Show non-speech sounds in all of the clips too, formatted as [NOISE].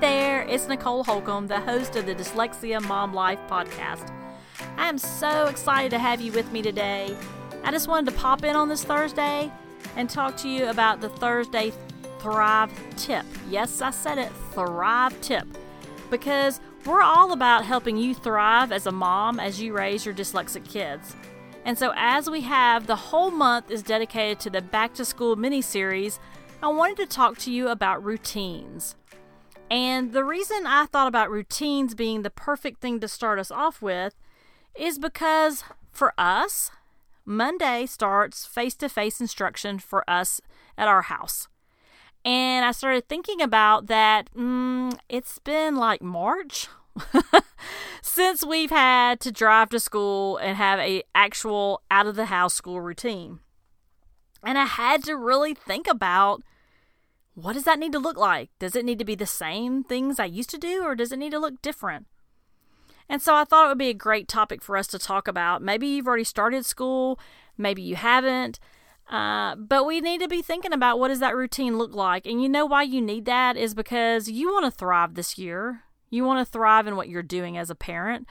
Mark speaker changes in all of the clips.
Speaker 1: there, it's Nicole Holcomb, the host of the Dyslexia Mom Life podcast. I am so excited to have you with me today. I just wanted to pop in on this Thursday and talk to you about the Thursday Thrive tip. Yes, I said it, Thrive tip. Because we're all about helping you thrive as a mom as you raise your dyslexic kids. And so, as we have the whole month is dedicated to the Back to School mini series, I wanted to talk to you about routines. And the reason I thought about routines being the perfect thing to start us off with is because for us, Monday starts face to face instruction for us at our house. And I started thinking about that. Mm, it's been like March [LAUGHS] since we've had to drive to school and have a actual out of the house school routine. And I had to really think about what does that need to look like? Does it need to be the same things I used to do or does it need to look different? And so I thought it would be a great topic for us to talk about. Maybe you've already started school, maybe you haven't. Uh, but we need to be thinking about what does that routine look like. And you know why you need that is because you want to thrive this year. You want to thrive in what you're doing as a parent.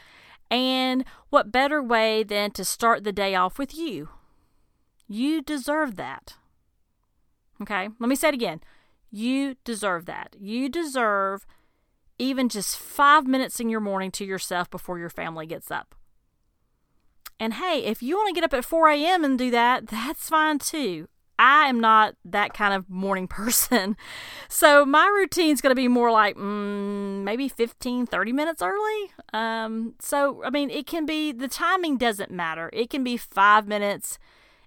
Speaker 1: And what better way than to start the day off with you? You deserve that. Okay, let me say it again. You deserve that. You deserve even just five minutes in your morning to yourself before your family gets up. And hey, if you want to get up at 4 a.m. and do that, that's fine too. I am not that kind of morning [LAUGHS] person. So my routine's going to be more like mm, maybe 15, 30 minutes early. Um, so, I mean, it can be, the timing doesn't matter. It can be five minutes,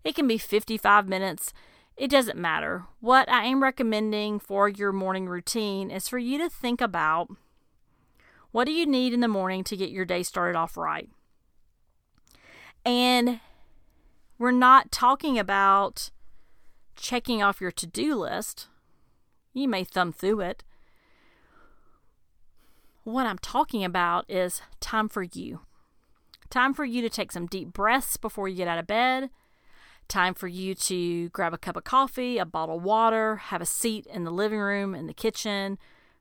Speaker 1: it can be 55 minutes. It doesn't matter. What I am recommending for your morning routine is for you to think about what do you need in the morning to get your day started off right. And we're not talking about checking off your to do list. You may thumb through it. What I'm talking about is time for you. Time for you to take some deep breaths before you get out of bed Time for you to grab a cup of coffee, a bottle of water, have a seat in the living room, in the kitchen,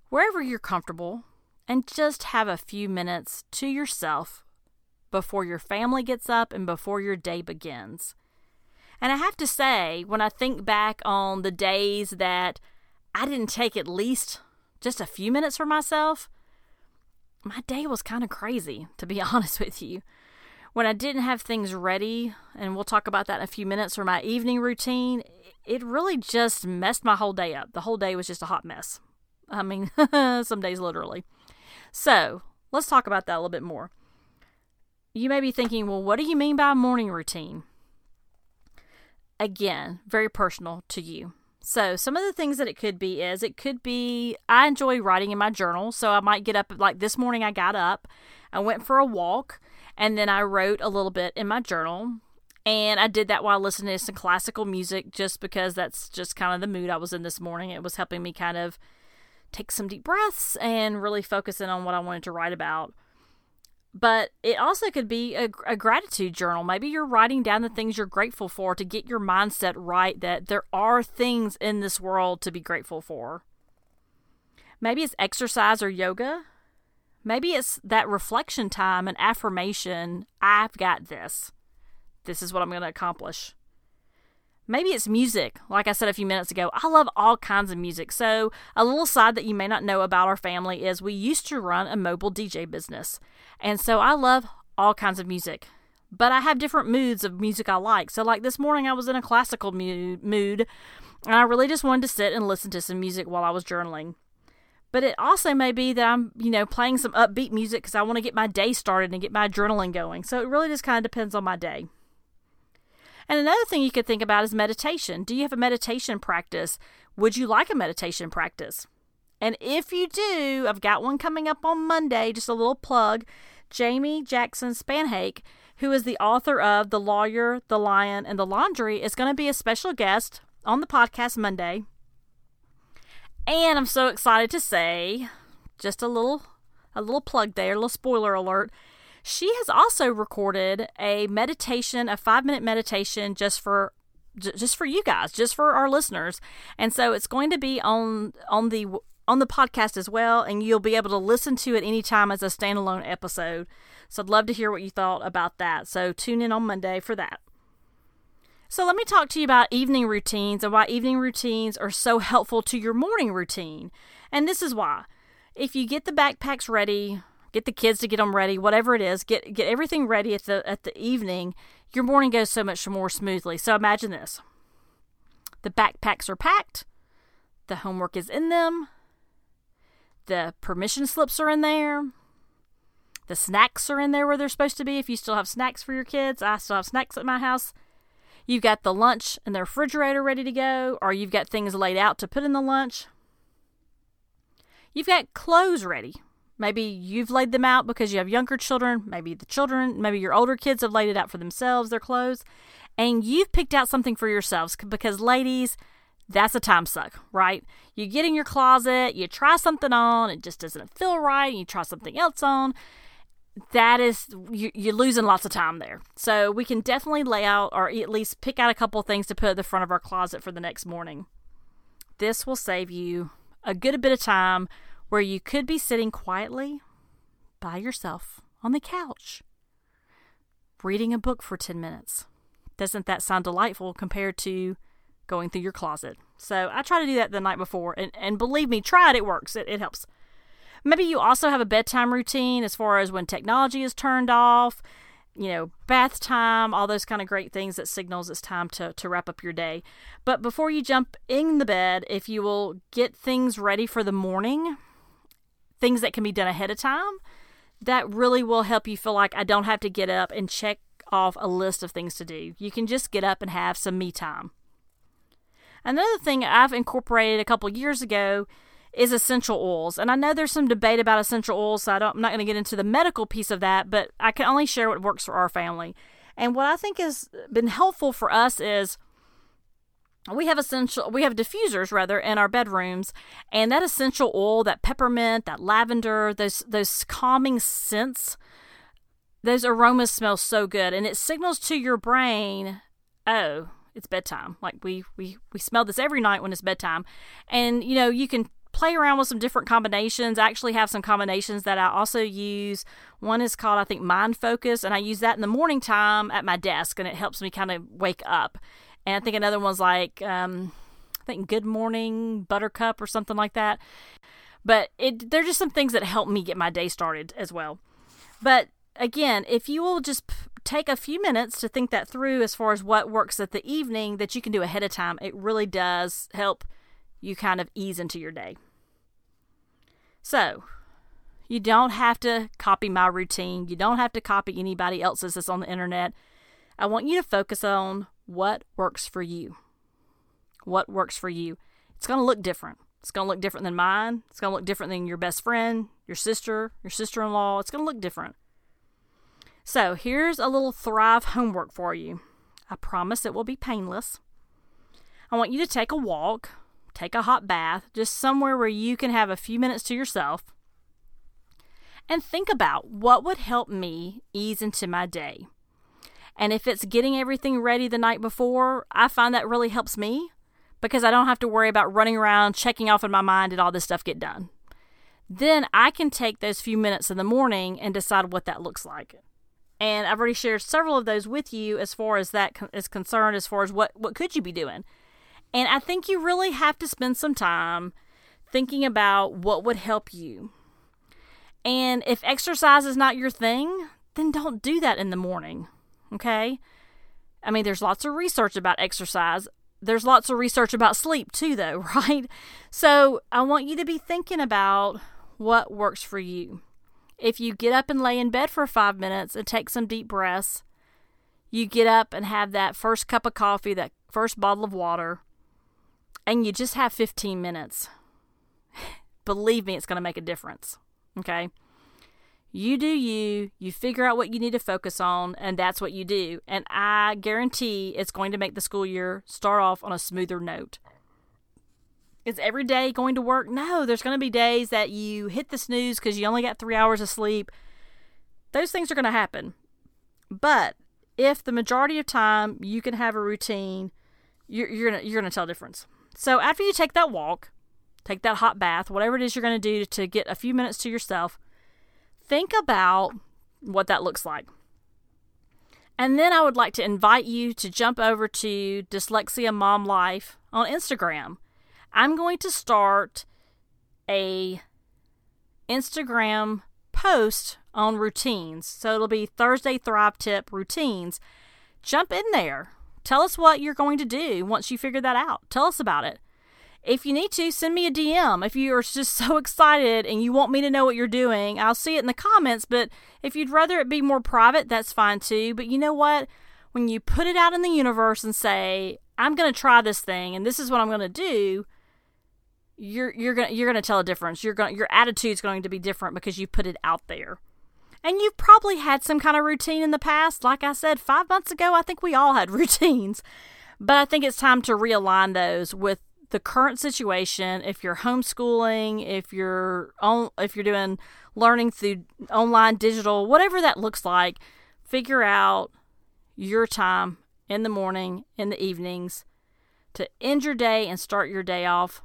Speaker 1: wherever you're comfortable, and just have a few minutes to yourself before your family gets up and before your day begins. And I have to say, when I think back on the days that I didn't take at least just a few minutes for myself, my day was kind of crazy, to be [LAUGHS] honest with you when I didn't have things ready, and we'll talk about that in a few minutes, for my evening routine, it really just messed my whole day up. The whole day was just a hot mess. I mean, [LAUGHS] some days literally. So let's talk about that a little bit more. You may be thinking, well, what do you mean by morning routine? Again, very personal to you. So, some of the things that it could be is it could be I enjoy writing in my journal. So, I might get up, like this morning, I got up, I went for a walk, and then I wrote a little bit in my journal. And I did that while listening to some classical music just because that's just kind of the mood I was in this morning. It was helping me kind of take some deep breaths and really focus in on what I wanted to write about. But it also could be a, a, gratitude journal. Maybe you're writing down the things you're grateful for to get your mindset right that there are things in this world to be grateful for. Maybe it's exercise or yoga. Maybe it's that reflection time and affirmation I've got this. This is what I'm going to accomplish. Maybe it's music. Like I said a few minutes ago, I love all kinds of music. So, a little side that you may not know about our family is we used to run a mobile DJ business. And so, I love all kinds of music. But I have different moods of music I like. So, like this morning, I was in a classical mood, and I really just wanted to sit and listen to some music while I was journaling. But it also may be that I'm, you know, playing some upbeat music because I want to get my day started and get my adrenaline going. So it really just kind of depends on my day. And another thing you could think about is meditation. Do you have a meditation practice? Would you like a meditation practice? And if you do, I've got one coming up on Monday, just a little plug. Jamie Jackson Spannhake, who is the author of The Lawyer, The Lion, and The Laundry, is going to be a special guest on the podcast Monday. And I'm so excited to say, just a little a little plug there, a little spoiler alert. She has also recorded a meditation, a 5-minute meditation just for just for you guys, just for our listeners. And so it's going to be on on the on the podcast as well, and you'll be able to listen to it anytime as a standalone episode. So I'd love to hear what you thought about that. So tune in on Monday for that. So let me talk to you about evening routines and why evening routines are so helpful to your morning routine. And this is why. If you get the backpacks ready, get the kids to get them ready, whatever it is, get get everything ready at the at the evening, your morning goes so much more smoothly. So imagine this. The backpacks are packed, the homework is in them, the permission slips are in there, the snacks are in there where they're supposed to be if you still have snacks for your kids. I still have snacks at my house. You've got the lunch in the refrigerator ready to go, or you've got things laid out to put in the lunch. You've got clothes ready. Maybe you've laid them out because you have younger children. Maybe the children, maybe your older kids have laid it out for themselves, their clothes. And you've picked out something for yourselves because, ladies, that's a time suck, right? You get in your closet, you try something on, it just doesn't feel right, and you try something else on that is you, you're losing lots of time there. So we can definitely lay out or at least pick out a couple things to put at the front of our closet for the next morning. This will save you a good bit of time where you could be sitting quietly by yourself on the couch reading a book for 10 minutes. Doesn't that sound delightful compared to going through your closet? So I try to do that the night before, and, and believe me, try it, it works, it, it helps. Maybe you also have a bedtime routine as far as when technology is turned off, you know, bath time, all those kind of great things that signals it's time to, to wrap up your day. But before you jump in the bed, if you will get things ready for the morning, things that can be done ahead of time, that really will help you feel like I don't have to get up and check off a list of things to do. You can just get up and have some me time. Another thing I've incorporated a couple years ago is essential oils. And I know there's some debate about essential oils, so I am not going to get into the medical piece of that, but I can only share what works for our family. And what I think has been helpful for us is we have essential we have diffusers rather in our bedrooms and that essential oil that peppermint that lavender those those calming scents those aromas smell so good and it signals to your brain oh it's bedtime like we we we smell this every night when it's bedtime and you know you can play around with some different combinations. I actually have some combinations that I also use. One is called, I think, Mind Focus, and I use that in the morning time at my desk, and it helps me kind of wake up. And I think another one's like, um, I think Good Morning Buttercup or something like that. But it, they're just some things that help me get my day started as well. But again, if you will just p- take a few minutes to think that through as far as what works at the evening that you can do ahead of time, it really does help you kind of ease into your day. So, you don't have to copy my routine. You don't have to copy anybody else's that's on the internet. I want you to focus on what works for you. What works for you. It's going to look different. It's going to look different than mine. It's going to look different than your best friend, your sister, your sister in law. It's going to look different. So, here's a little Thrive homework for you. I promise it will be painless. I want you to take a walk take a hot bath, just somewhere where you can have a few minutes to yourself, and think about what would help me ease into my day. And if it's getting everything ready the night before, I find that really helps me because I don't have to worry about running around, checking off in my mind, did all this stuff get done? Then I can take those few minutes in the morning and decide what that looks like. And I've already shared several of those with you as far as that is concerned, as far as what, what could you be doing. And I think you really have to spend some time thinking about what would help you. And if exercise is not your thing, then don't do that in the morning. Okay? I mean, there's lots of research about exercise. There's lots of research about sleep too, though, [LAUGHS] right? So I want you to be thinking about what works for you. If you get up and lay in bed for five minutes and take some deep breaths, you get up and have that first cup of coffee, that first bottle of water, and you just have 15 minutes, [LAUGHS] believe me, it's going to make a difference. Okay? You do you, you figure out what you need to focus on, and that's what you do. And I guarantee it's going to make the school year start off on a smoother note. Is every day going to work? No, there's going to be days that you hit the snooze because you only got three hours of sleep. Those things are going to happen. But if the majority of time you can have a routine, you're, you're gonna you're gonna tell a difference. So after you take that walk, take that hot bath, whatever it is you're going to do to get a few minutes to yourself, think about what that looks like. And then I would like to invite you to jump over to Dyslexia Mom Life on Instagram. I'm going to start a Instagram post on routines. So it'll be Thursday Thrive Tip routines. Jump in there. Tell us what you're going to do once you figure that out. Tell us about it. If you need to, send me a DM. If you are just [LAUGHS] so excited and you want me to know what you're doing, I'll see it in the comments. But if you'd rather it be more private, that's fine too. But you know what? When you put it out in the universe and say, I'm going to try this thing and this is what I'm going to do, you're you're going to you're going to tell a difference. You're going your attitude's going to be different because you put it out there. And you've probably had some kind of routine in the past. Like I said, 5 months ago, I think we all had [LAUGHS] routines. But I think it's time to realign those with the current situation, if you're homeschooling, if you're on, if you're doing learning through online digital, whatever that looks like, figure out your time in the morning, in the evenings to end your day and start your day off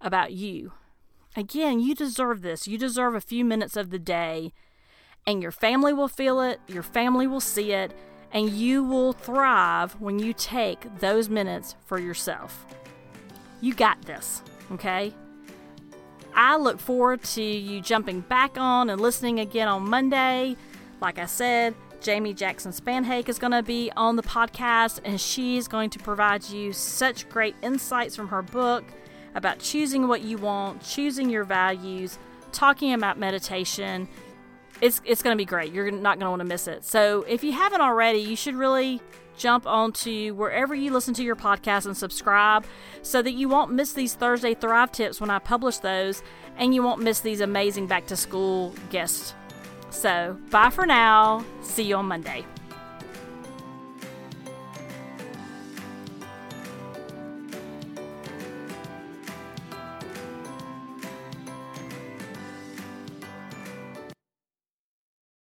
Speaker 1: about you. Again, you deserve this. You deserve a few minutes of the day, and your family will feel it, your family will see it, and you will thrive when you take those minutes for yourself. You got this, okay? I look forward to you jumping back on and listening again on Monday. Like I said, Jamie Jackson Spannhake is going to be on the podcast, and she's going to provide you such great insights from her book about choosing what you want, choosing your values, talking about meditation. It's, it's going to be great. You're not going to want to miss it. So, if you haven't already, you should really jump onto wherever you listen to your podcast and subscribe so that you won't miss these Thursday Thrive tips when I publish those and you won't miss these amazing back to school guests. So, bye for now. See you on Monday.